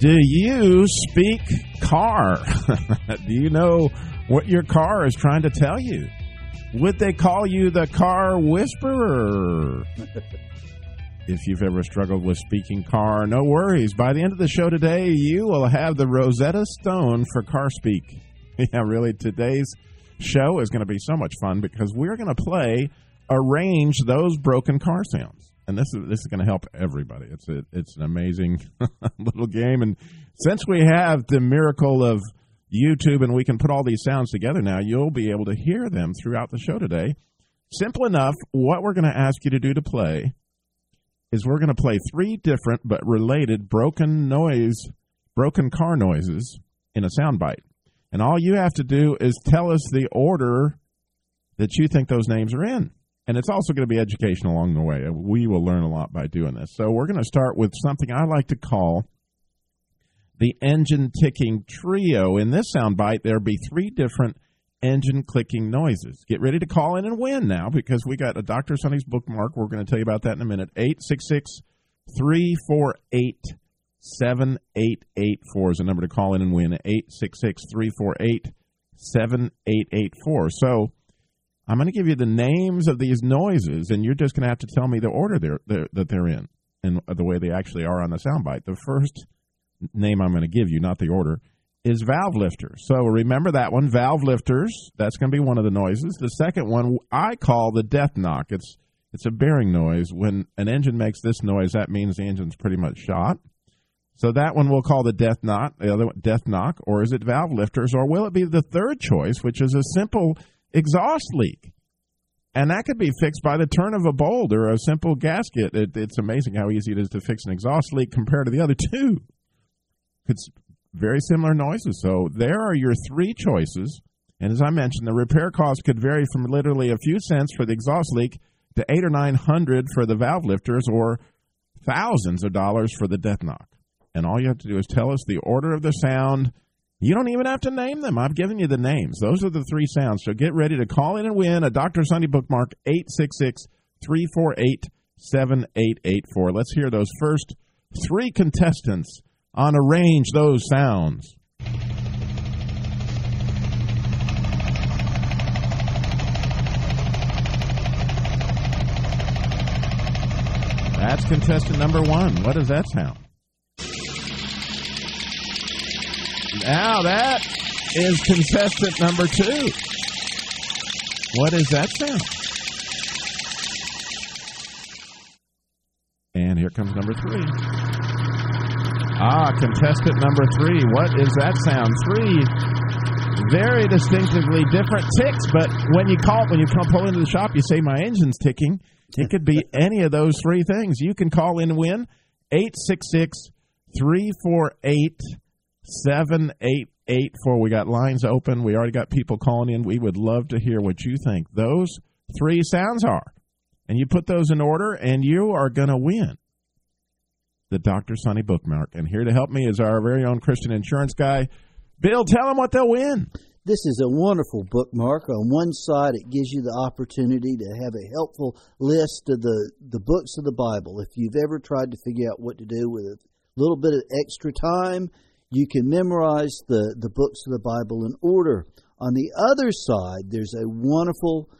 Do you speak car? Do you know what your car is trying to tell you? Would they call you the car whisperer? if you've ever struggled with speaking car, no worries. By the end of the show today, you will have the Rosetta Stone for car speak. Yeah, really, today's show is going to be so much fun because we're going to play arrange those broken car sounds and this is this is going to help everybody. It's a, it's an amazing little game, and since we have the miracle of YouTube and we can put all these sounds together now, you'll be able to hear them throughout the show today. Simple enough. What we're going to ask you to do to play is we're going to play three different but related broken noise, broken car noises in a soundbite, and all you have to do is tell us the order that you think those names are in and it's also going to be educational along the way. We will learn a lot by doing this. So we're going to start with something I like to call the engine ticking trio. In this soundbite, there'll be three different engine clicking noises. Get ready to call in and win now because we got a Dr. Sonny's bookmark. We're going to tell you about that in a minute. 866 348 7884 is the number to call in and win. 866 348 7884. So I'm going to give you the names of these noises, and you're just going to have to tell me the order they're, they're, that they're in and the way they actually are on the soundbite. The first name I'm going to give you, not the order, is valve lifter. So remember that one, valve lifters. That's going to be one of the noises. The second one I call the death knock. It's it's a bearing noise. When an engine makes this noise, that means the engine's pretty much shot. So that one we'll call the death knock. The other one, death knock, or is it valve lifters, or will it be the third choice, which is a simple exhaust leak. And that could be fixed by the turn of a bolt or a simple gasket. It, it's amazing how easy it is to fix an exhaust leak compared to the other two. It's very similar noises. So there are your three choices. And as I mentioned, the repair cost could vary from literally a few cents for the exhaust leak to eight or nine hundred for the valve lifters or thousands of dollars for the death knock. And all you have to do is tell us the order of the sound you don't even have to name them. I've given you the names. Those are the three sounds. So get ready to call in and win a Dr. Sunday bookmark 866 348 7884. Let's hear those first three contestants on Arrange Those Sounds. That's contestant number one. What does that sound? Now that is contestant number two. What is that sound? And here comes number three. Ah, contestant number three. What is that sound? Three very distinctively different ticks, but when you call when you come pull into the shop, you say my engine's ticking. It could be any of those three things. You can call in and win 866 348 7884. We got lines open. We already got people calling in. We would love to hear what you think those three sounds are. And you put those in order, and you are going to win the Dr. Sonny bookmark. And here to help me is our very own Christian insurance guy. Bill, tell them what they'll win. This is a wonderful bookmark. On one side, it gives you the opportunity to have a helpful list of the, the books of the Bible. If you've ever tried to figure out what to do with a little bit of extra time, you can memorize the, the books of the Bible in order. On the other side, there's a wonderful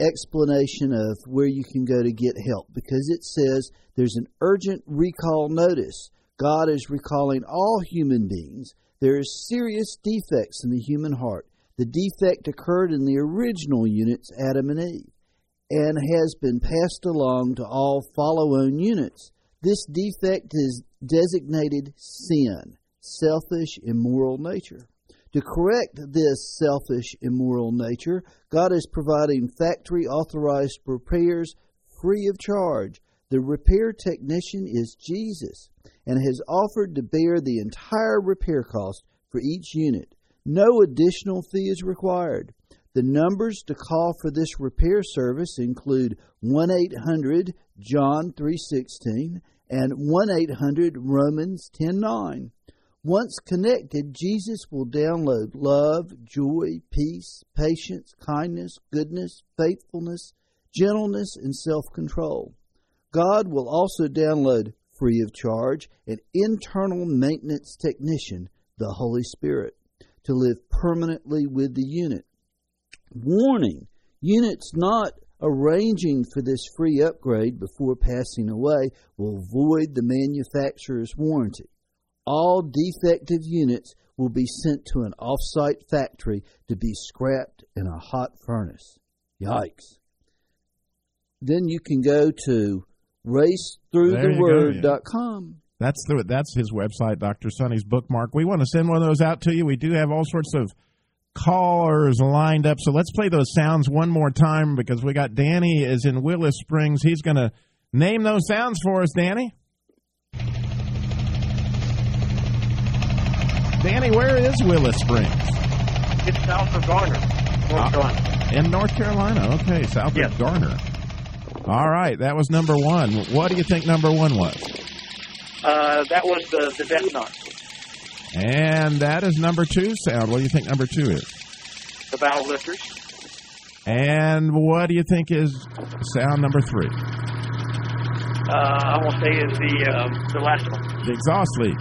explanation of where you can go to get help because it says there's an urgent recall notice. God is recalling all human beings. There are serious defects in the human heart. The defect occurred in the original units, Adam and Eve, and has been passed along to all follow on units. This defect is designated sin selfish, immoral nature. To correct this selfish, immoral nature, God is providing factory authorized repairs free of charge. The repair technician is Jesus and has offered to bear the entire repair cost for each unit. No additional fee is required. The numbers to call for this repair service include 1 800 John 3:16 and 1 800 Romans 10:9. Once connected, Jesus will download love, joy, peace, patience, kindness, goodness, faithfulness, gentleness, and self control. God will also download, free of charge, an internal maintenance technician, the Holy Spirit, to live permanently with the unit. Warning units not arranging for this free upgrade before passing away will void the manufacturer's warranty. All defective units will be sent to an off site factory to be scrapped in a hot furnace. Yikes. Then you can go to racethroughtheword.com. That's the that's his website, Dr. Sonny's bookmark. We want to send one of those out to you. We do have all sorts of callers lined up. So let's play those sounds one more time because we got Danny is in Willow Springs. He's going to name those sounds for us, Danny. Danny, where is Willow Springs? It's south of Garner, North Carolina. In North Carolina. Okay, south Yes. of Garner. All right, that was number one. What do you think number one was? Uh, that was the, the death knock, And that is number two sound. What do you think number two is? the valve lifters. And what do you think is sound number three? Uh, I won't say is the um, the last one, The exhaust leak.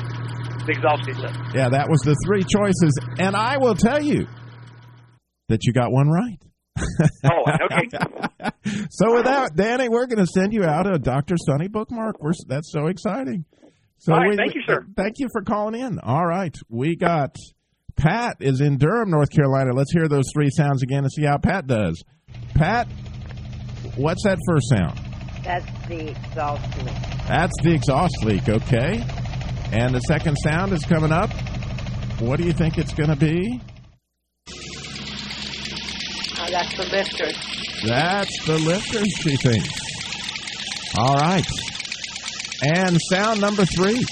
The exhaust system. Yeah, that was the three choices. And I will tell you that you got one right. Oh, okay. so with that, Danny, we're going to send you out a Dr. Sunny bookmark. We're, that's so exciting. So All right, we- thank you, sir. Thank you for calling in. All right, we got Pat is in Durham, North Carolina. Let's hear those three sounds again and see how Pat does. Pat, what's that first sound? That's the exhaust leak. That's the exhaust leak, okay? And the second sound is coming up. What do you think it's going to be? Oh, that's the lifter. That's the lifters, she thinks. All right. And sound number three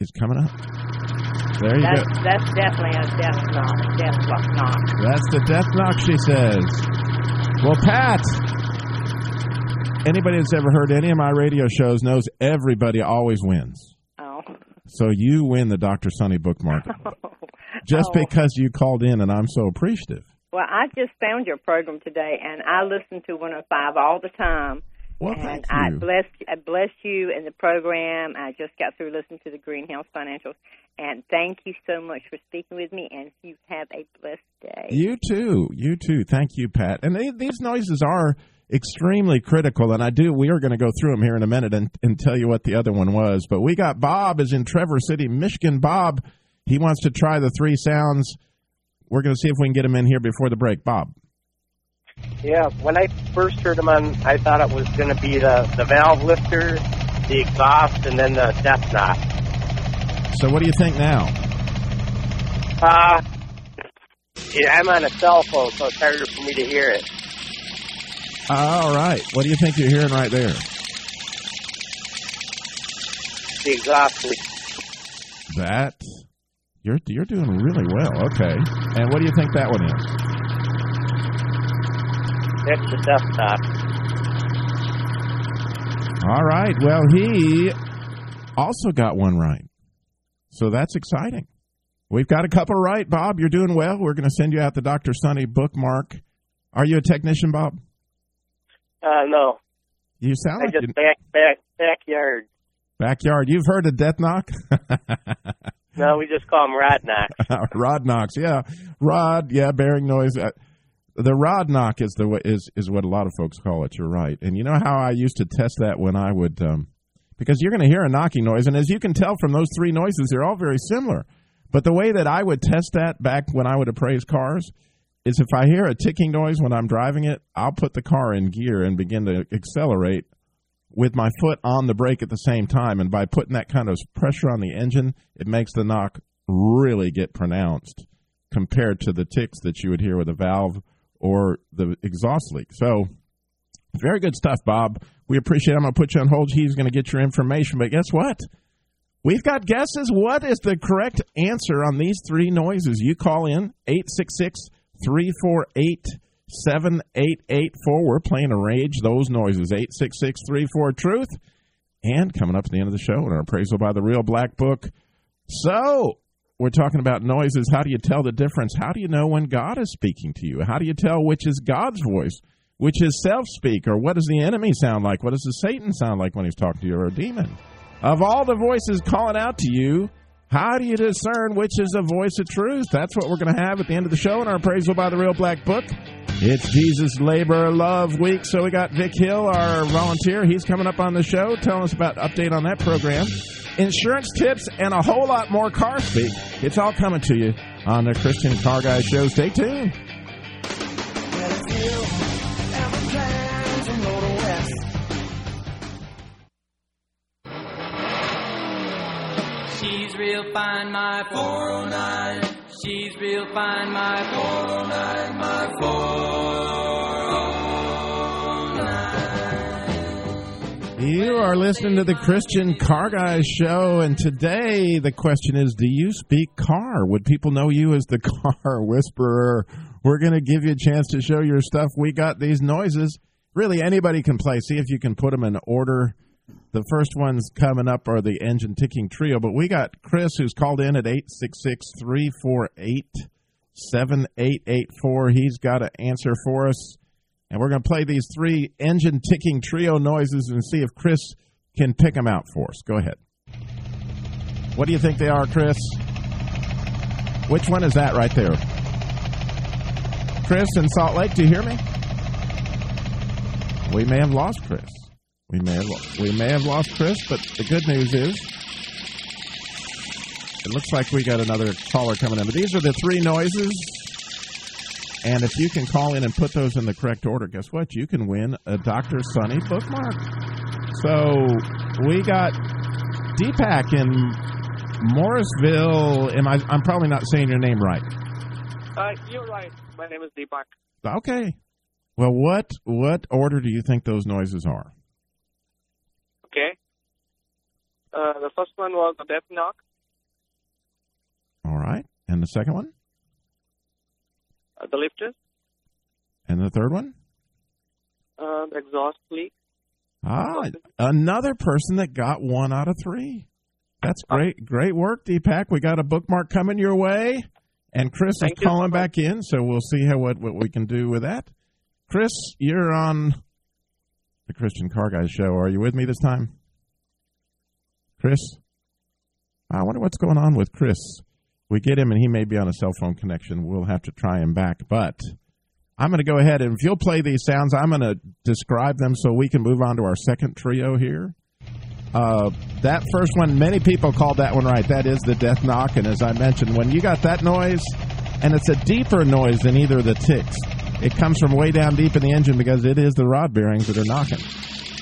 is coming up. There you That's go. that's definitely a death knock. Death knock. That's the death knock, she says. Well, Pat, anybody that's ever heard any of my radio shows knows everybody always wins. Oh. So you win the Dr. Sonny bookmark oh. just Oh. because you called in, and I'm so appreciative. Well, I just found your program today, and I listen to 105 all the time. Well, and I bless I bless you in the program. I just got through listening to the Greenhouse Financials, and thank you so much for speaking with me. And you have a blessed day. You too. You too. Thank you, Pat. And they, these noises are extremely critical, and I do. We are going to go through them here in a minute and, and tell you what the other one was. But we got Bob is in Traverse City, Michigan. Bob, he wants to try the three sounds. We're going to see if we can get him in here before the break. Bob. Yeah, when I first heard them on, I thought it was going to be the, the valve lifter, the exhaust, and then the death knock. So, what do you think now? Uh, yeah, I'm on a cell phone, so it's harder for me to hear it. All right. What do you think you're hearing right there? The exhaust. That you're you're doing really well. Okay. And what do you think that one is? That's the desktop. All right. Well, he also got one right. So that's exciting. We've got a couple right, Bob. You're doing well. We're going to send you out the Dr. Sunny bookmark. Are you a technician, Bob? Uh, no, You sound I like just you back, back, backyard. backyard. You've heard of death knock? No, we just call them rod knocks. rod knocks. Yeah. Rod, yeah, bearing noise. Uh, the rod knock is the is is what a lot of folks call it. You're right. And you know how I used to test that when I would um, because you're going to hear a knocking noise, and as you can tell from those three noises, they're all very similar. But the way that I would test that back when I would appraise cars is if I hear a ticking noise when I'm driving it, I'll put the car in gear and begin to accelerate with my foot on the brake at the same time. And by putting that kind of pressure on the engine, it makes the knock really get pronounced compared to the ticks that you would hear with a valve or the exhaust leak. So, very good stuff, Bob. We appreciate it. I'm going to put you on hold. He's going to get your information. But guess what? We've got guesses. What is the correct answer on these three noises? You call in 866 348 7884. We're playing a Arrange those noises. 866 34 Truth. And coming up at the end of the show, in our appraisal by the Real Black Book. So, we're talking about noises. How do you tell the difference? How do you know when God is speaking to you? How do you tell which is God's voice, which is self speak, or what does the enemy sound like? What does the Satan sound like when he's talking to you, or a demon? Of all the voices calling out to you, how do you discern which is a voice of truth? That's what we're going to have at the end of the show in our appraisal by the Real Black Book. It's Jesus Labor Love Week, so we got Vic Hill, our volunteer. He's coming up on the show, telling us about update on that program, insurance tips, and a whole lot more car speak. It's all coming to you on the Christian Car Guy Show. Stay tuned. Real fine, my 409. She's real fine, my 409, my 409. You are listening to the Christian Car Guy Show, and today the question is Do you speak car? Would people know you as the car whisperer? We're going to give you a chance to show your stuff. We got these noises. Really, anybody can play. See if you can put them in order. The first ones coming up are the engine ticking trio, but we got Chris who's called in at 866 348 7884. He's got an answer for us. And we're going to play these three engine ticking trio noises and see if Chris can pick them out for us. Go ahead. What do you think they are, Chris? Which one is that right there? Chris in Salt Lake, do you hear me? We may have lost Chris. We may have we may have lost Chris, but the good news is it looks like we got another caller coming in. But these are the three noises. And if you can call in and put those in the correct order, guess what? You can win a Dr. Sunny bookmark. So we got Deepak in Morrisville. Am I? I'm probably not saying your name right. Uh, you're right. My name is Deepak. Okay. Well, what what order do you think those noises are? Okay. Uh, the first one was the death knock. All right. And the second one? Uh, the lifters. And the third one? Uh, exhaust leak. Ah, another person that got one out of three. That's great. Great work, Deepak. We got a bookmark coming your way. And Chris Thank is calling back in, so we'll see how what, what we can do with that. Chris, you're on the Christian Car Guys show. Are you with me this time? Chris? I wonder what's going on with Chris. We get him and he may be on a cell phone connection. We'll have to try him back. But I'm going to go ahead and if you'll play these sounds, I'm going to describe them so we can move on to our second trio here. Uh, that first one, many people called that one right. That is the death knock. And as I mentioned, when you got that noise, and it's a deeper noise than either of the ticks, it comes from way down deep in the engine because it is the rod bearings that are knocking.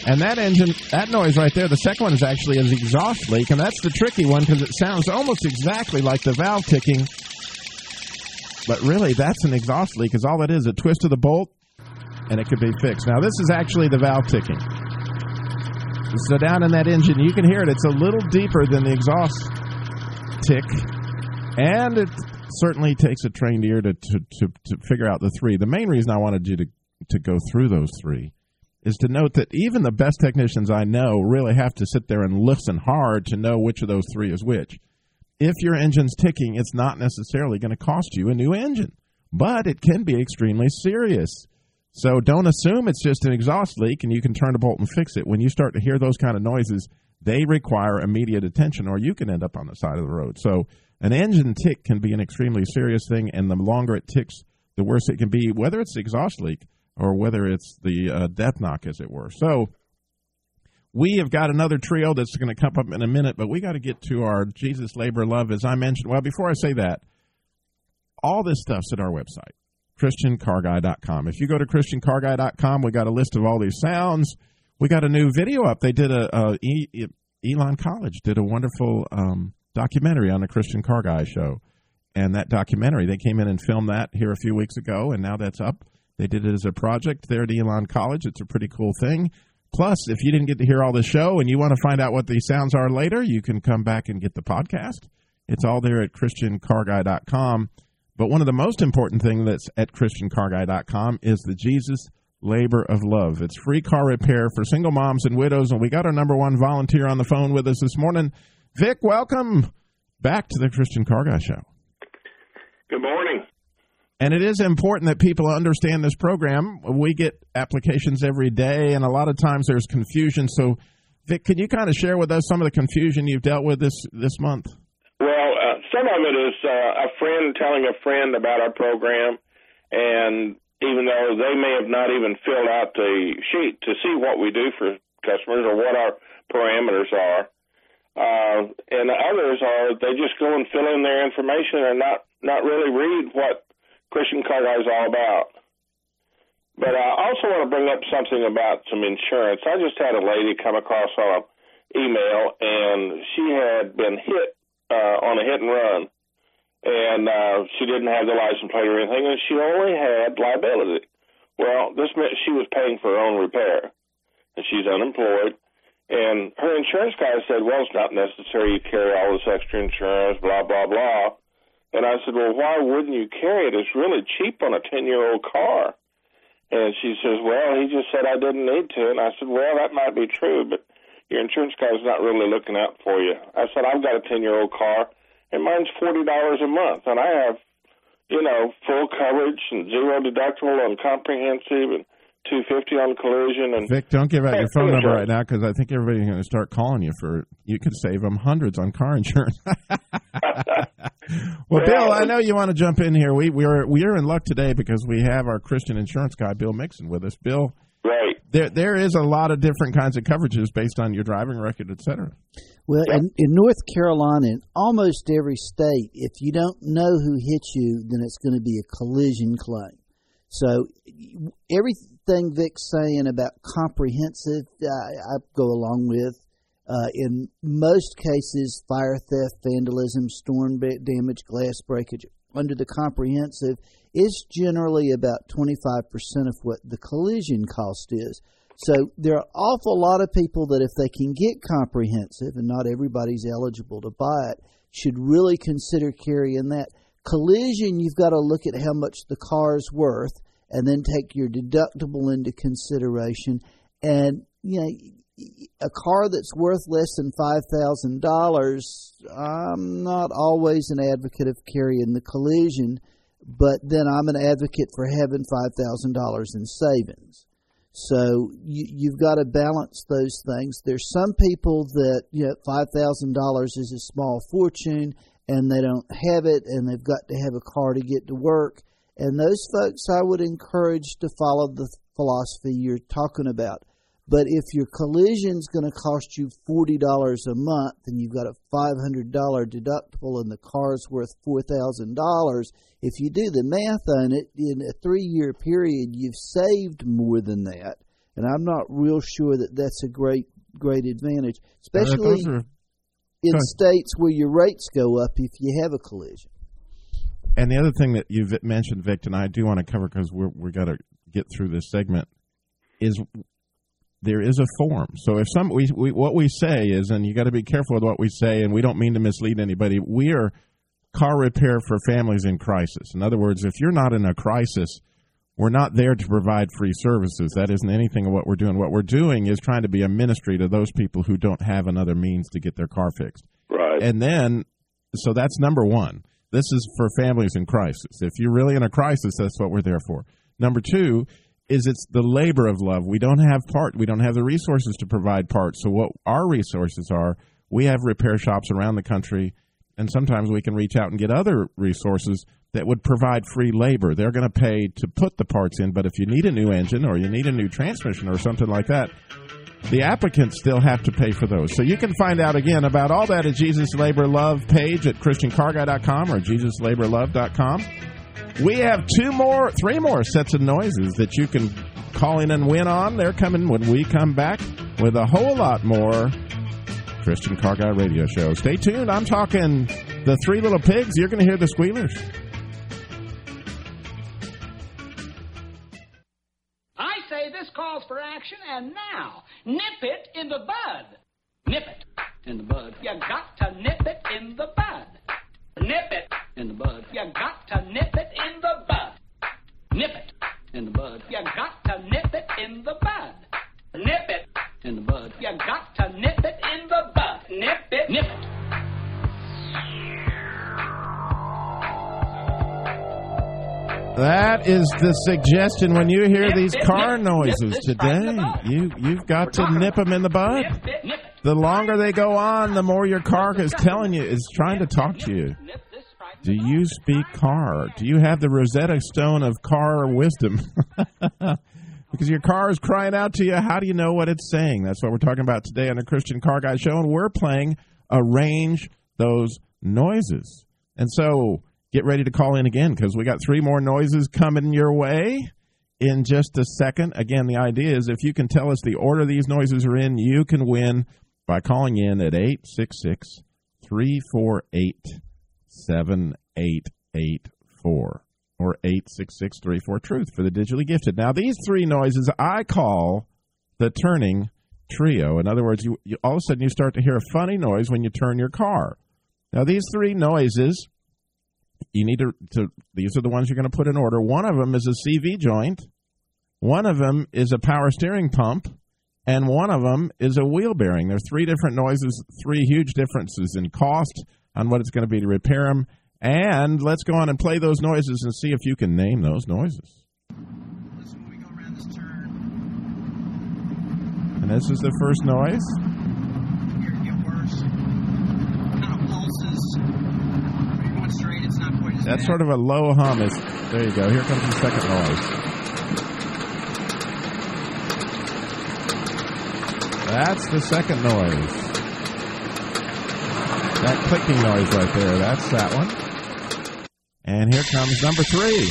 And that engine, that noise right there, the second one is actually an exhaust leak, and that's the tricky one because it sounds almost exactly like the valve ticking. But really, that's an exhaust leak because all it is a twist of the bolt, and it could be fixed. Now, this is actually the valve ticking. So down in that engine, you can hear it. It's a little deeper than the exhaust tick, and it certainly takes a trained ear to, to, to, to figure out the three. The main reason I wanted you to, to go through those three is to note that even the best technicians I know really have to sit there and listen hard to know which of those three is which. If your engine's ticking, it's not necessarily going to cost you a new engine, but it can be extremely serious. So don't assume it's just an exhaust leak and you can turn a bolt and fix it. When you start to hear those kind of noises, they require immediate attention or you can end up on the side of the road. So an engine tick can be an extremely serious thing, and the longer it ticks, the worse it can be, whether it's the exhaust leak or whether it's the uh, death knock, as it were. So we have got another trio that's going to come up in a minute, but we got to get to our Jesus Labor Love, as I mentioned. Well, before I say that, all this stuff's at our website, ChristianCarGuy.com. If you go to ChristianCarGuy.com, we got a list of all these sounds. We got a new video up. They did a, Elon College did a wonderful um, documentary on the Christian Car Guy show, and that documentary they came in and filmed that here a few weeks ago, and now that's up. They did it as a project there at Elon College. It's a pretty cool thing. Plus, if you didn't get to hear all the show and you want to find out what these sounds are later, you can come back and get the podcast. It's all there at ChristianCarGuy.com. But one of the most important things that's at ChristianCarGuy.com is the Jesus Labor of Love. It's free car repair for single moms and widows. And we got our number one volunteer on the phone with us this morning. Vic, welcome back to the Christian Car Guy Show. Good morning. And it is important that people understand this program. We get applications every day, and a lot of times there's confusion. So, Vic, can you kind of share with us some of the confusion you've dealt with this this month? Well, uh, some of it is uh, a friend telling a friend about our program, and even though they may have not even filled out the sheet to see what we do for customers or what our parameters are, uh, and others are they just go and fill in their information and not not really read what Christian Guy is all about. But I also want to bring up something about some insurance. I just had a lady come across on email, and she had been hit uh, on a hit and run, and uh, she didn't have the license plate or anything, and she only had liability. Well, this meant she was paying for her own repair, and she's unemployed. And her insurance guy said, "Well, it's not necessary you carry all this extra insurance, blah blah blah." And I said, well, why wouldn't you carry it? It's really cheap on a 10 year old car. And she says, well, he just said I didn't need to. And I said, well, that might be true, but your insurance guy's not really looking out for you. I said, I've got a 10 year old car and mine's $40 a month and I have, you know, full coverage and zero deductible on comprehensive and 250 on collision and Vic, don't give out your phone number right now because I think everybody's going to start calling you for. You could save them hundreds on car insurance. well, Bill, I know you want to jump in here. We we are we are in luck today because we have our Christian insurance guy, Bill Mixon, with us. Bill, right? There there is a lot of different kinds of coverages based on your driving record, et cetera. Well, in, in North Carolina, in almost every state, if you don't know who hit you, then it's going to be a collision claim. So everything Vic's saying about comprehensive, I, I go along with. Uh, in most cases, fire theft, vandalism, storm damage, glass breakage under the comprehensive is generally about 25% of what the collision cost is. So there are an awful lot of people that if they can get comprehensive, and not everybody's eligible to buy it, should really consider carrying that. Collision, you've got to look at how much the car's worth and then take your deductible into consideration. And, you know, a car that's worth less than $5,000, I'm not always an advocate of carrying the collision, but then I'm an advocate for having $5,000 in savings. So you, you've got to balance those things. There's some people that you know five thousand dollars is a small fortune, and they don't have it, and they've got to have a car to get to work. And those folks, I would encourage to follow the philosophy you're talking about. But if your collision's going to cost you forty dollars a month, and you've got a five hundred dollar deductible, and the car's worth four thousand dollars, if you do the math on it, in a three year period, you've saved more than that. And I'm not real sure that that's a great great advantage, especially in states where your rates go up if you have a collision. And the other thing that you've mentioned, Vic, and I do want to cover because we're we got to get through this segment, is there is a form. So if some we, we what we say is, and you got to be careful with what we say, and we don't mean to mislead anybody. We are car repair for families in crisis. In other words, if you're not in a crisis, we're not there to provide free services. That isn't anything of what we're doing. What we're doing is trying to be a ministry to those people who don't have another means to get their car fixed. Right. And then, so that's number one. This is for families in crisis. If you're really in a crisis, that's what we're there for. Number two is it's the labor of love. We don't have part. We don't have the resources to provide parts. So what our resources are, we have repair shops around the country, and sometimes we can reach out and get other resources that would provide free labor. They're going to pay to put the parts in, but if you need a new engine or you need a new transmission or something like that, the applicants still have to pay for those. So you can find out again about all that at Jesus Labor Love page at ChristianCarGuy.com or JesusLaborLove.com. We have two more, three more sets of noises that you can call in and win on. They're coming when we come back with a whole lot more Christian Car Guy Radio Show. Stay tuned. I'm talking the three little pigs. You're going to hear the squealers. Nip it in the bud. Nip it in the bud. You got That is the suggestion when you hear these car noises nip this right in today. You you've got to nip them in the bud. Nip it. Nip. The longer they go on, the more your car is telling you is trying to talk to you. Nip this right in Do you speak car? Do you have the Rosetta Stone of car wisdom? because your car is crying out to you. How do you know what it's saying? That's what we're talking about today on the Christian Car Guy Show, and we're playing Arrange Those Noises. And so get ready to call in again because we got three more noises coming your way in just a second. Again, the idea is if you can tell us the order these noises are in, you can win by calling in at 866 348 7884 or 86634 truth for the digitally gifted. Now, these three noises I call the turning trio. In other words, you, you all of a sudden you start to hear a funny noise when you turn your car. Now, these three noises, you need to, to these are the ones you're going to put in order. One of them is a CV joint, one of them is a power steering pump, and one of them is a wheel bearing. There's three different noises, three huge differences in cost on what it's going to be to repair them. And let's go on and play those noises and see if you can name those noises. Listen, when we go around this And this is the first noise. you're gonna get worse. Kind of pulses. Straight, it's not quite as That's bad. sort of a low hum. It's, there you go. Here comes the second noise. That's the second noise. That clicking noise right there. That's that one. And here comes number three.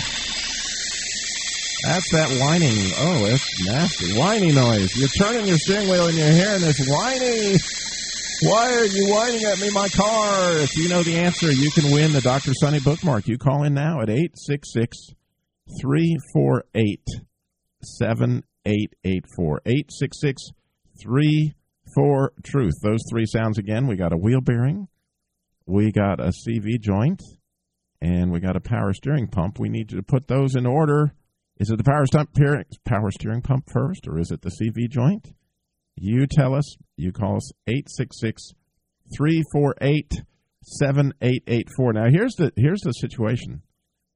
That's that whining. Oh, it's nasty. Whiny noise. You're turning your steering wheel and you're hearing this whiny. Why are you whining at me, my car? If you know the answer, you can win the Dr. Sunny bookmark. You call in now at 866 348 7884. 866 34 Truth. Those three sounds again. We got a wheel bearing, we got a CV joint, and we got a power steering pump. We need you to put those in order. Is it the power, stump, power steering pump first, or is it the CV joint? You tell us. You call us 866 348 7884. Now, here's the, here's the situation.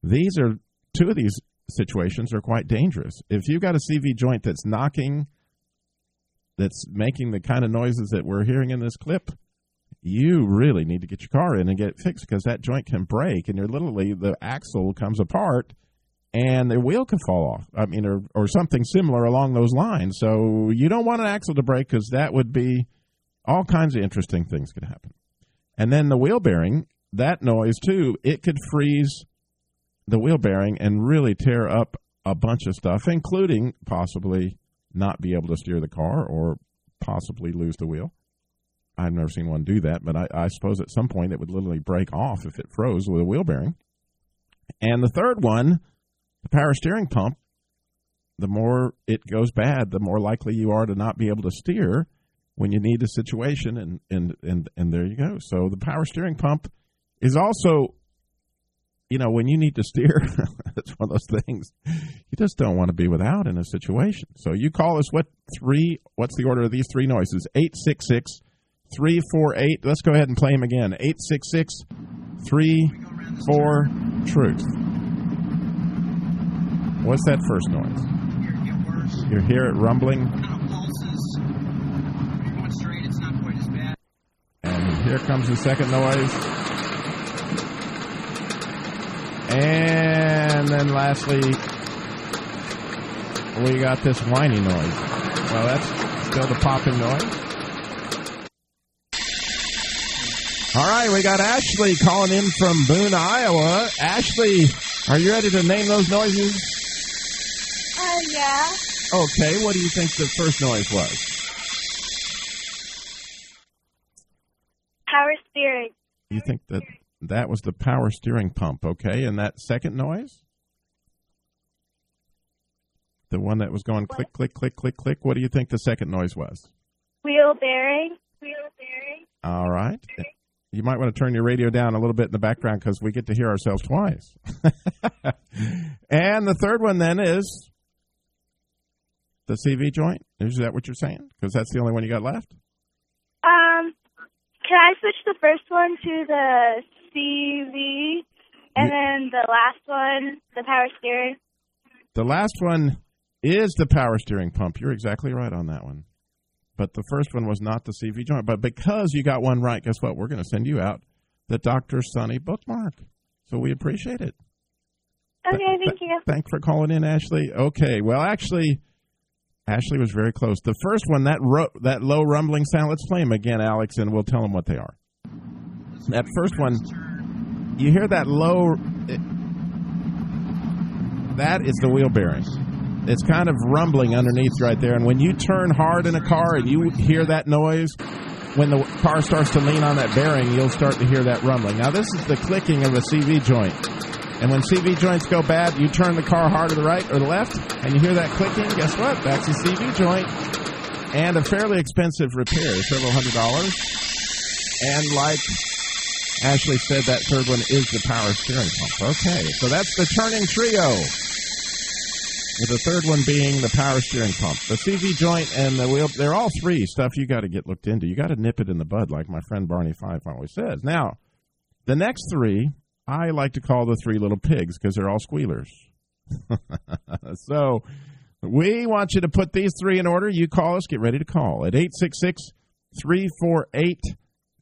These are, two of these situations are quite dangerous. If you've got a CV joint that's knocking, that's making the kind of noises that we're hearing in this clip, you really need to get your car in and get it fixed because that joint can break and you're literally, the axle comes apart and the wheel could fall off. I mean, or, or something similar along those lines. So you don't want an axle to break because that would be all kinds of interesting things could happen. And then the wheel bearing, that noise too, it could freeze the wheel bearing and really tear up a bunch of stuff, including possibly not be able to steer the car or possibly lose the wheel. I've never seen one do that, but I, I suppose at some point it would literally break off if it froze with a wheel bearing. And the third one, the power steering pump, the more it goes bad, the more likely you are to not be able to steer when you need a situation and and and, and there you go. So the power steering pump is also you know, when you need to steer, it's one of those things you just don't want to be without in a situation. So you call us what three what's the order of these three noises? 866 348. Let's go ahead and play them again. 866 34 truth. What's that first noise? You hear it rumbling, and here comes the second noise. And then lastly, we got this whiny noise. Well, that's still the popping noise. All right, we got Ashley calling in from Boone, Iowa. Ashley, are you ready to name those noises? Yeah. Okay, what do you think the first noise was? Power steering. You think that that was the power steering pump, okay? And that second noise? The one that was going click, click, click, click, click. What do you think the second noise was? Wheel bearing. Wheel bearing. All right. You might want to turn your radio down a little bit in the background because we get to hear ourselves twice. and the third one then is the CV joint. Is that what you're saying? Because that's the only one you got left. Um, can I switch the first one to the CV, and then the last one, the power steering? The last one is the power steering pump. You're exactly right on that one. But the first one was not the CV joint. But because you got one right, guess what? We're going to send you out the Dr. Sunny bookmark. So we appreciate it. Okay, thank you. Thanks for calling in, Ashley. Okay, well, actually, Ashley was very close. The first one, that ro- that low rumbling sound. Let's play them again, Alex, and we'll tell them what they are. That first one, you hear that low. It, that is the wheel bearing. It's kind of rumbling underneath right there, and when you turn hard in a car and you hear that noise, when the car starts to lean on that bearing, you'll start to hear that rumbling. Now, this is the clicking of a CV joint. And when CV joints go bad, you turn the car hard to the right or the left, and you hear that clicking. Guess what? That's a CV joint, and a fairly expensive repair, several hundred dollars. And like Ashley said, that third one is the power steering pump. Okay, so that's the turning trio. With the third one being the power steering pump. The CV joint and the wheel, they're all three stuff you got to get looked into. You got to nip it in the bud, like my friend Barney Fife always says. Now, the next three, I like to call the three little pigs because they're all squealers. so, we want you to put these three in order. You call us, get ready to call at 866 348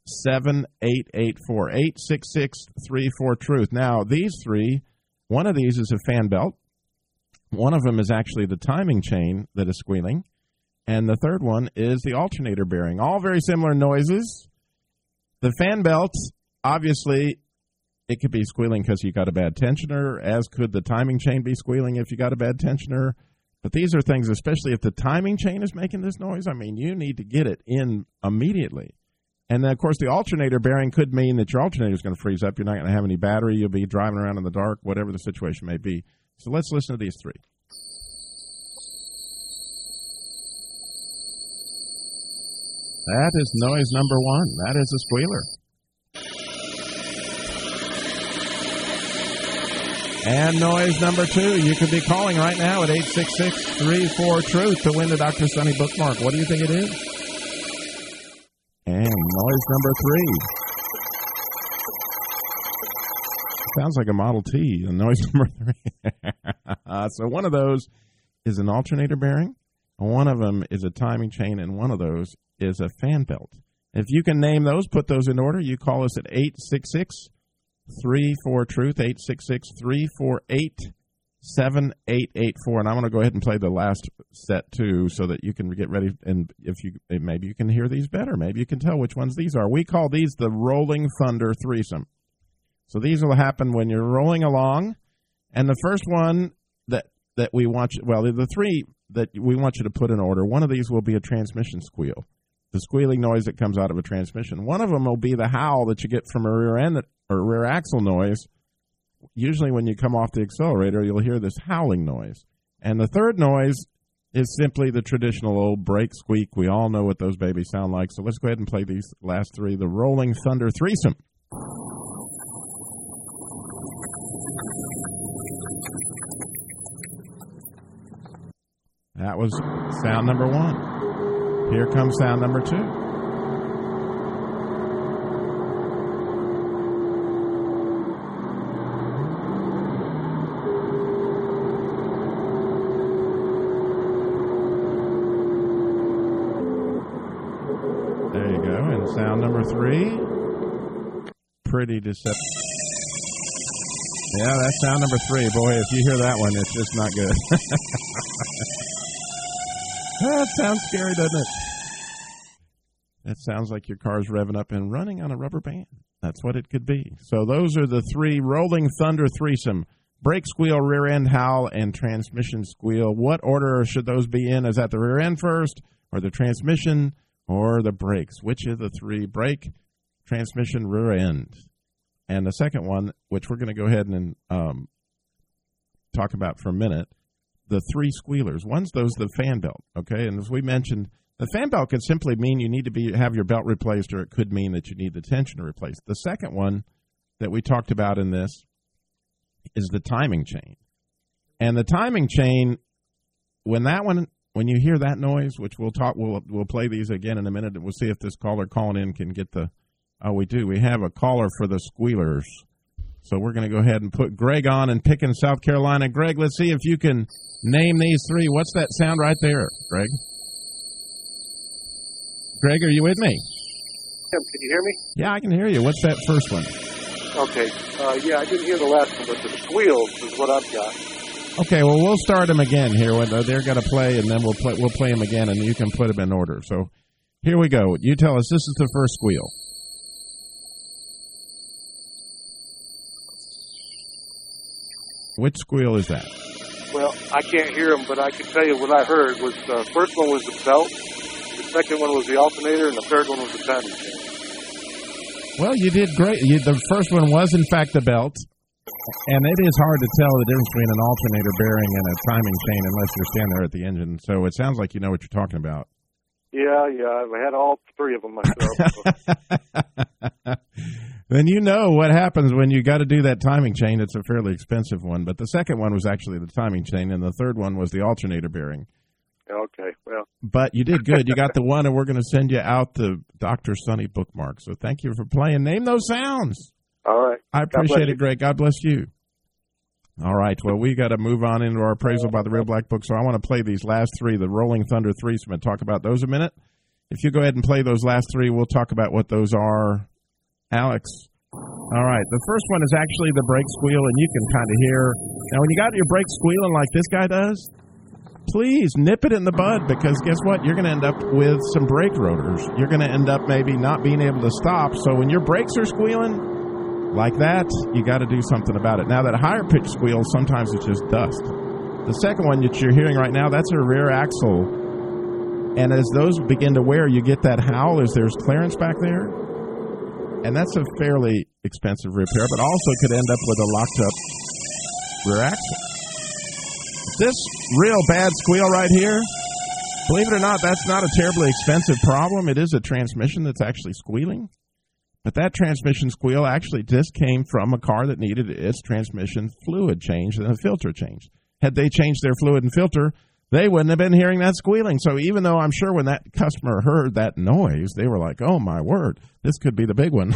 7884. 866 34 Truth. Now, these three, one of these is a fan belt. One of them is actually the timing chain that is squealing. And the third one is the alternator bearing. All very similar noises. The fan belt, obviously, it could be squealing because you got a bad tensioner, as could the timing chain be squealing if you got a bad tensioner. But these are things, especially if the timing chain is making this noise, I mean, you need to get it in immediately. And then, of course, the alternator bearing could mean that your alternator is going to freeze up. You're not going to have any battery. You'll be driving around in the dark, whatever the situation may be. So let's listen to these three. That is noise number one. That is a squealer. And noise number two. You could be calling right now at 866 34 Truth to win the Dr. Sunny bookmark. What do you think it is? And noise number three. Sounds like a Model T. And noise number three. so one of those is an alternator bearing, one of them is a timing chain, and one of those is a fan belt. If you can name those, put those in order. You call us at 866 34 Truth, 866 348 7884. And I'm going to go ahead and play the last set too so that you can get ready. And if you maybe you can hear these better, maybe you can tell which ones these are. We call these the Rolling Thunder threesome. So these will happen when you're rolling along. And the first one that that we want you, well, the three that we want you to put in order. One of these will be a transmission squeal, the squealing noise that comes out of a transmission. One of them will be the howl that you get from a rear end or rear axle noise. Usually, when you come off the accelerator, you'll hear this howling noise. And the third noise is simply the traditional old brake squeak. We all know what those babies sound like. So let's go ahead and play these last three the Rolling Thunder threesome. That was sound number one. Here comes sound number two. There you go. And sound number three. Pretty deceptive. Yeah, that's sound number three. Boy, if you hear that one, it's just not good. that sounds scary, doesn't it? That sounds like your car's revving up and running on a rubber band. That's what it could be. So those are the three Rolling Thunder threesome. Brake squeal, rear end howl, and transmission squeal. What order should those be in? Is that the rear end first, or the transmission, or the brakes? Which of the three? Brake, transmission, rear end. And the second one, which we're going to go ahead and um, talk about for a minute, the three squealers. One's those the fan belt, okay, and as we mentioned, the fan belt could simply mean you need to be have your belt replaced, or it could mean that you need the tensioner replaced. The second one that we talked about in this is the timing chain, and the timing chain when that one when you hear that noise, which we'll talk, we'll we'll play these again in a minute. And we'll see if this caller calling in can get the. Oh, we do. We have a caller for the squealers. So we're going to go ahead and put Greg on and pick in South Carolina. Greg, let's see if you can name these three. What's that sound right there, Greg? Greg, are you with me? Tim, can you hear me? Yeah, I can hear you. What's that first one? Okay. Uh, yeah, I didn't hear the last one, but the squeals is what I've got. Okay, well we'll start them again here. Uh, they're going to play, and then we'll play. We'll play them again, and you can put them in order. So here we go. You tell us. This is the first squeal. Which squeal is that? Well, I can't hear them, but I can tell you what I heard was the first one was the belt, the second one was the alternator, and the third one was the timing chain. Well, you did great. You, the first one was, in fact, the belt. And it is hard to tell the difference between an alternator bearing and a timing chain unless you're standing there at the engine. So it sounds like you know what you're talking about. Yeah, yeah, I've had all three of them myself. then you know what happens when you got to do that timing chain. It's a fairly expensive one, but the second one was actually the timing chain, and the third one was the alternator bearing. okay, well, But you did good. You got the one, and we're going to send you out the Dr. Sunny bookmark. So thank you for playing. Name those sounds. All right. I appreciate it, Greg. God bless you. All right. Well, we got to move on into our appraisal by the Real Black Book. So I want to play these last three, the Rolling Thunder three. So I'm going to talk about those a minute. If you go ahead and play those last three, we'll talk about what those are. Alex. All right. The first one is actually the brake squeal, and you can kind of hear. Now, when you got your brake squealing like this guy does, please nip it in the bud because guess what? You're going to end up with some brake rotors. You're going to end up maybe not being able to stop. So when your brakes are squealing, like that, you got to do something about it. Now, that higher pitch squeal, sometimes it's just dust. The second one that you're hearing right now, that's a rear axle. And as those begin to wear, you get that howl as there's clearance back there. And that's a fairly expensive repair, but also could end up with a locked up rear axle. This real bad squeal right here, believe it or not, that's not a terribly expensive problem. It is a transmission that's actually squealing. But that transmission squeal actually just came from a car that needed its transmission fluid changed and a filter changed. Had they changed their fluid and filter, they wouldn't have been hearing that squealing. So even though I'm sure when that customer heard that noise, they were like, "Oh my word, this could be the big one."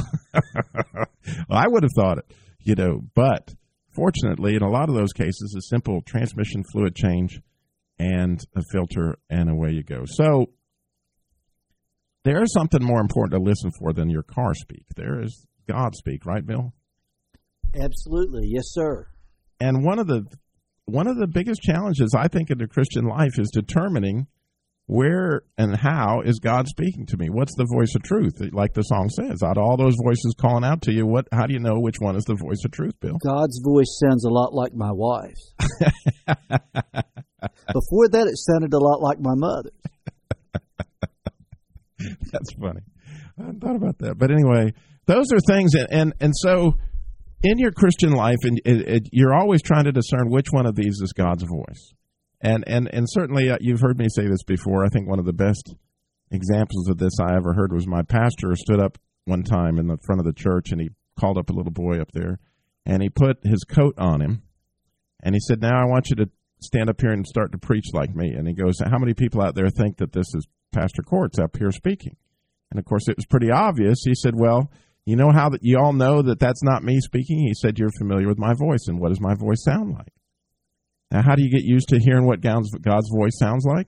well, I would have thought it, you know. But fortunately, in a lot of those cases, a simple transmission fluid change and a filter, and away you go. So there is something more important to listen for than your car speak. There is God speak, right, Bill? Absolutely, yes, sir. And one of the one of the biggest challenges I think in the Christian life is determining where and how is God speaking to me? What's the voice of truth? Like the song says, out of all those voices calling out to you, what how do you know which one is the voice of truth, Bill? God's voice sounds a lot like my wife's. Before that, it sounded a lot like my mother's. That's funny. I hadn't thought about that. But anyway, those are things, and and, and so in your Christian life, and it, it, you're always trying to discern which one of these is God's voice. And and and certainly, uh, you've heard me say this before. I think one of the best examples of this I ever heard was my pastor stood up one time in the front of the church, and he called up a little boy up there, and he put his coat on him, and he said, "Now I want you to stand up here and start to preach like me." And he goes, "How many people out there think that this is Pastor Courts up here speaking?" And of course, it was pretty obvious. He said, "Well." You know how that you all know that that's not me speaking? He said, You're familiar with my voice. And what does my voice sound like? Now, how do you get used to hearing what God's, voice sounds like?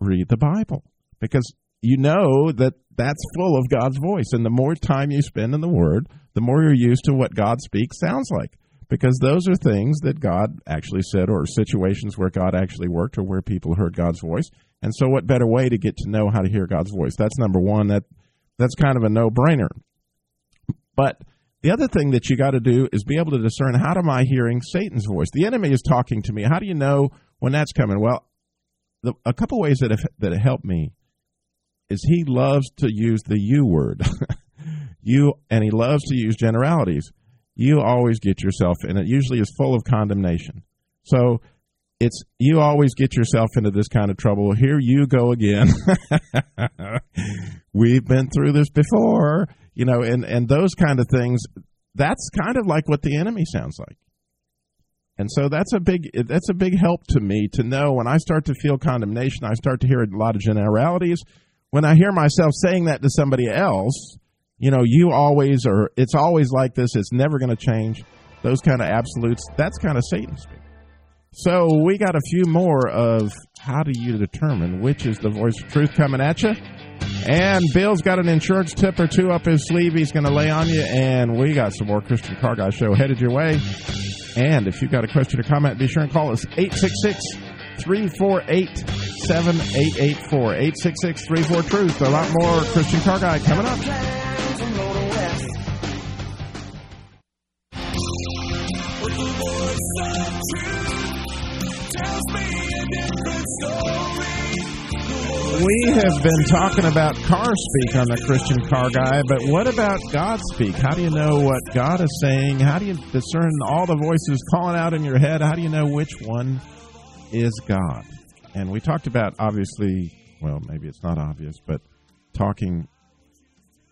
Read the Bible. Because you know that that's full of God's voice. And the more time you spend in the Word, the more you're used to what God speaks sounds like. Because those are things that God actually said, or situations where God actually worked, or where people heard God's voice. And so, what better way to get to know how to hear God's voice? That's number one. That that's kind of a no brainer. But the other thing that you got to do is be able to discern how am I hearing Satan's voice? The enemy is talking to me. How do you know when that's coming? Well, the, a couple ways that have, that have helped me is he loves to use the you word. you and he loves to use generalities. You always get yourself and it usually is full of condemnation. So it's you always get yourself into this kind of trouble. Here you go again. We've been through this before, you know, and and those kind of things. That's kind of like what the enemy sounds like. And so that's a big that's a big help to me to know when I start to feel condemnation, I start to hear a lot of generalities. When I hear myself saying that to somebody else, you know, you always are it's always like this, it's never going to change. Those kind of absolutes, that's kind of Satan speak. So we got a few more of how do you determine which is the voice of truth coming at you? And Bill's got an insurance tip or two up his sleeve he's going to lay on you. And we got some more Christian Car Guy Show headed your way. And if you've got a question or comment, be sure and call us 866 348 7884. 866 34 Truth. A lot more Christian Car Guy coming up. We have been talking about car speak on the Christian Car Guy, but what about God speak? How do you know what God is saying? How do you discern all the voices calling out in your head? How do you know which one is God? And we talked about obviously, well, maybe it's not obvious, but talking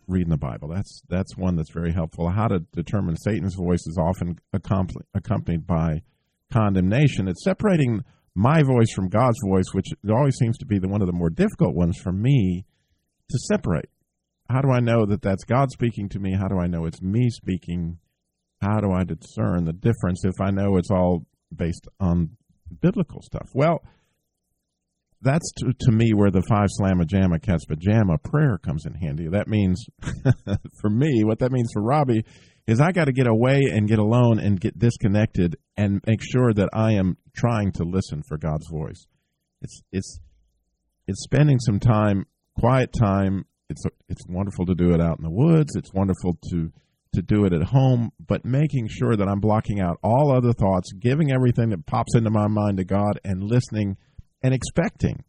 reading the Bible. That's that's one that's very helpful. How to determine Satan's voice is often accompanied accompanied by condemnation. It's separating my voice from God's voice, which always seems to be the one of the more difficult ones for me to separate. How do I know that that's God speaking to me? How do I know it's me speaking? How do I discern the difference if I know it's all based on biblical stuff? Well, that's to, to me where the five slamma jamma cats pajama prayer comes in handy. That means, for me, what that means for Robby is I got to get away and get alone and get disconnected and make sure that I am trying to listen for God's voice. It's it's it's spending some time, quiet time. It's it's wonderful to do it out in the woods. It's wonderful to to do it at home, but making sure that I'm blocking out all other thoughts, giving everything that pops into my mind to God and listening and expecting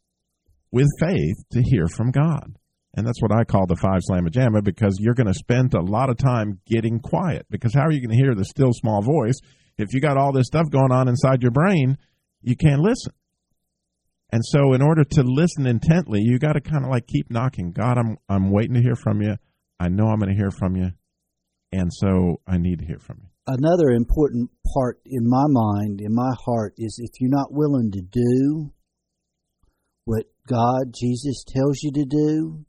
with faith to hear from God. And that's what I call the five slamma jamma because you're going to spend a lot of time getting quiet. Because how are you going to hear the still small voice if you got all this stuff going on inside your brain? You can't listen. And so, in order to listen intently, you got to kind of like keep knocking. God, I'm I'm waiting to hear from you. I know I'm going to hear from you, and so I need to hear from you. Another important part in my mind, in my heart, is if you're not willing to do what God, Jesus tells you to do,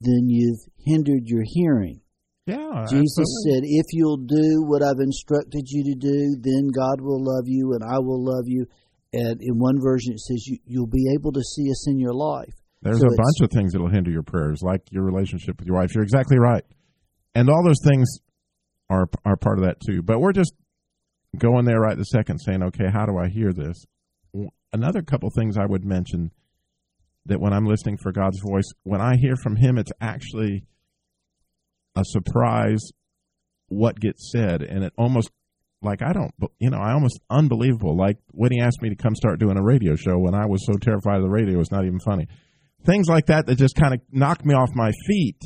then you've hindered your hearing. Yeah. Jesus absolutely. said, If you'll do what I've instructed you to do, then God will love you and I will love you. And in one version, it says you, you'll be able to see us in your life. There's So a bunch of things that'll hinder your prayers, like your relationship with your wife. You're exactly right, and all those things are are part of that too. But we're just going there right the second, saying, "Okay, how do I hear this?" Another couple things I would mention that when I'm listening for God's voice, when I hear from Him, it's actually a surprise what gets said, and it almost like I don't, you know, I almost unbelievable. Like when He asked me to come start doing a radio show when I was so terrified of the radio, it's not even funny. Things like that that just kind of knock me off my feet.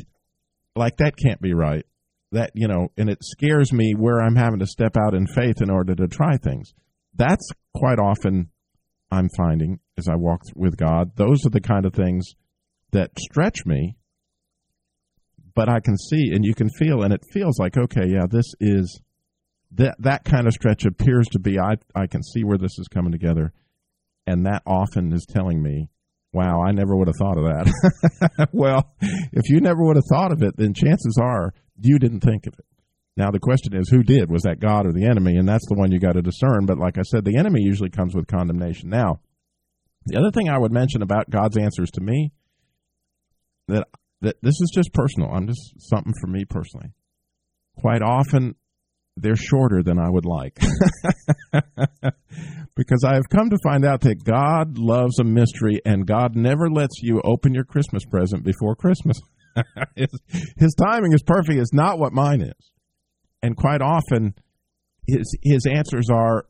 Like that can't be right. That you know, and it scares me where I'm having to step out in faith in order to try things. That's quite often I'm finding as I walk with God. Those are the kind of things that stretch me, but I can see and you can feel, and it feels like okay, yeah, this is that that kind of stretch appears to be. I I can see where this is coming together, and that often is telling me, "Wow, I never would have thought of that." well, if you never would have thought of it, then chances are you didn't think of it. Now the question is, who did? Was that God or the enemy? And that's the one you got to discern. But like I said, the enemy usually comes with condemnation. Now, the other thing I would mention about God's answers to me that that this is just personal. I'm just something for me personally. Quite often, they're shorter than I would like, because I have come to find out that God loves a mystery, and God never lets you open your Christmas present before Christmas. his, his timing is perfect. It's not what mine is, and quite often, his his answers are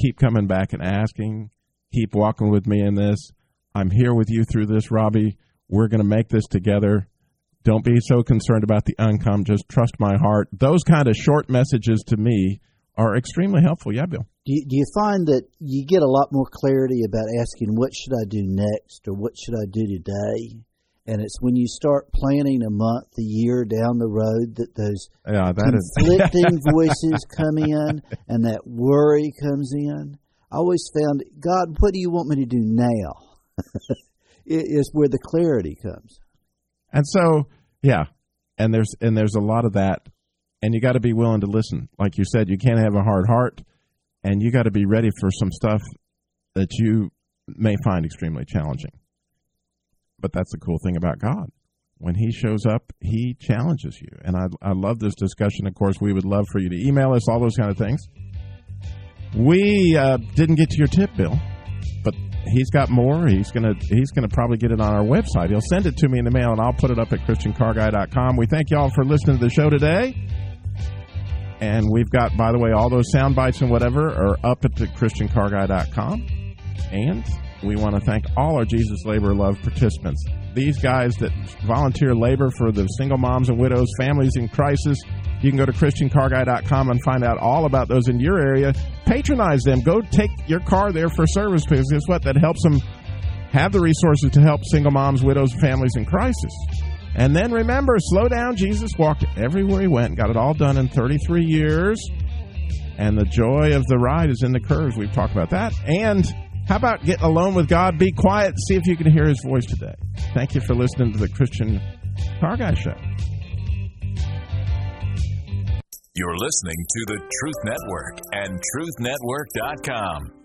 keep coming back and asking, keep walking with me in this. I'm here with you through this, Robby. We're going to make this together. Don't be so concerned about the outcome. Just trust my heart. Those kind of short messages to me are extremely helpful. Yeah, Bill. Do you, do you find that you get a lot more clarity about asking what should I do next or what should I do today? And it's when you start planning a month, a year down the road that those Yeah, that conflicting voices come in and that worry comes in. I always found, God, what do you want me to do now? is where the clarity comes. And so, yeah, and there's and there's a lot of that, and you got to be willing to listen. Like you said, you can't have a hard heart, and you got to be ready for some stuff that you may find extremely challenging. But that's the cool thing about God. When He shows up, He challenges you, and I I love this discussion. Of course, we would love for you to email us all those kind of things. We uh, didn't get to your tip, Bill, but he's got more. He's gonna he's gonna probably get it on our website. He'll send it to me in the mail, and I'll put it up at ChristianCarGuy.com. We thank y'all for listening to the show today. And we've got, by the way, all those sound bites and whatever are up at the ChristianCarGuy.com. And we want to thank all our Jesus Labor Love participants. These guys that volunteer labor for the single moms and widows, families in crisis. You can go to ChristianCarGuy.com and find out all about those in your area. Patronize them. Go take your car there for service because guess what? That helps them have the resources to help single moms, widows, families in crisis. And then remember, slow down. Jesus walked everywhere he went, got it all done in 33 years. And the joy of the ride is in the curves. We've talked about that. And how about getting alone with God? Be quiet, see if you can hear his voice today. Thank you for listening to the Christian Car Guy Show. You're listening to the Truth Network and TruthNetwork.com.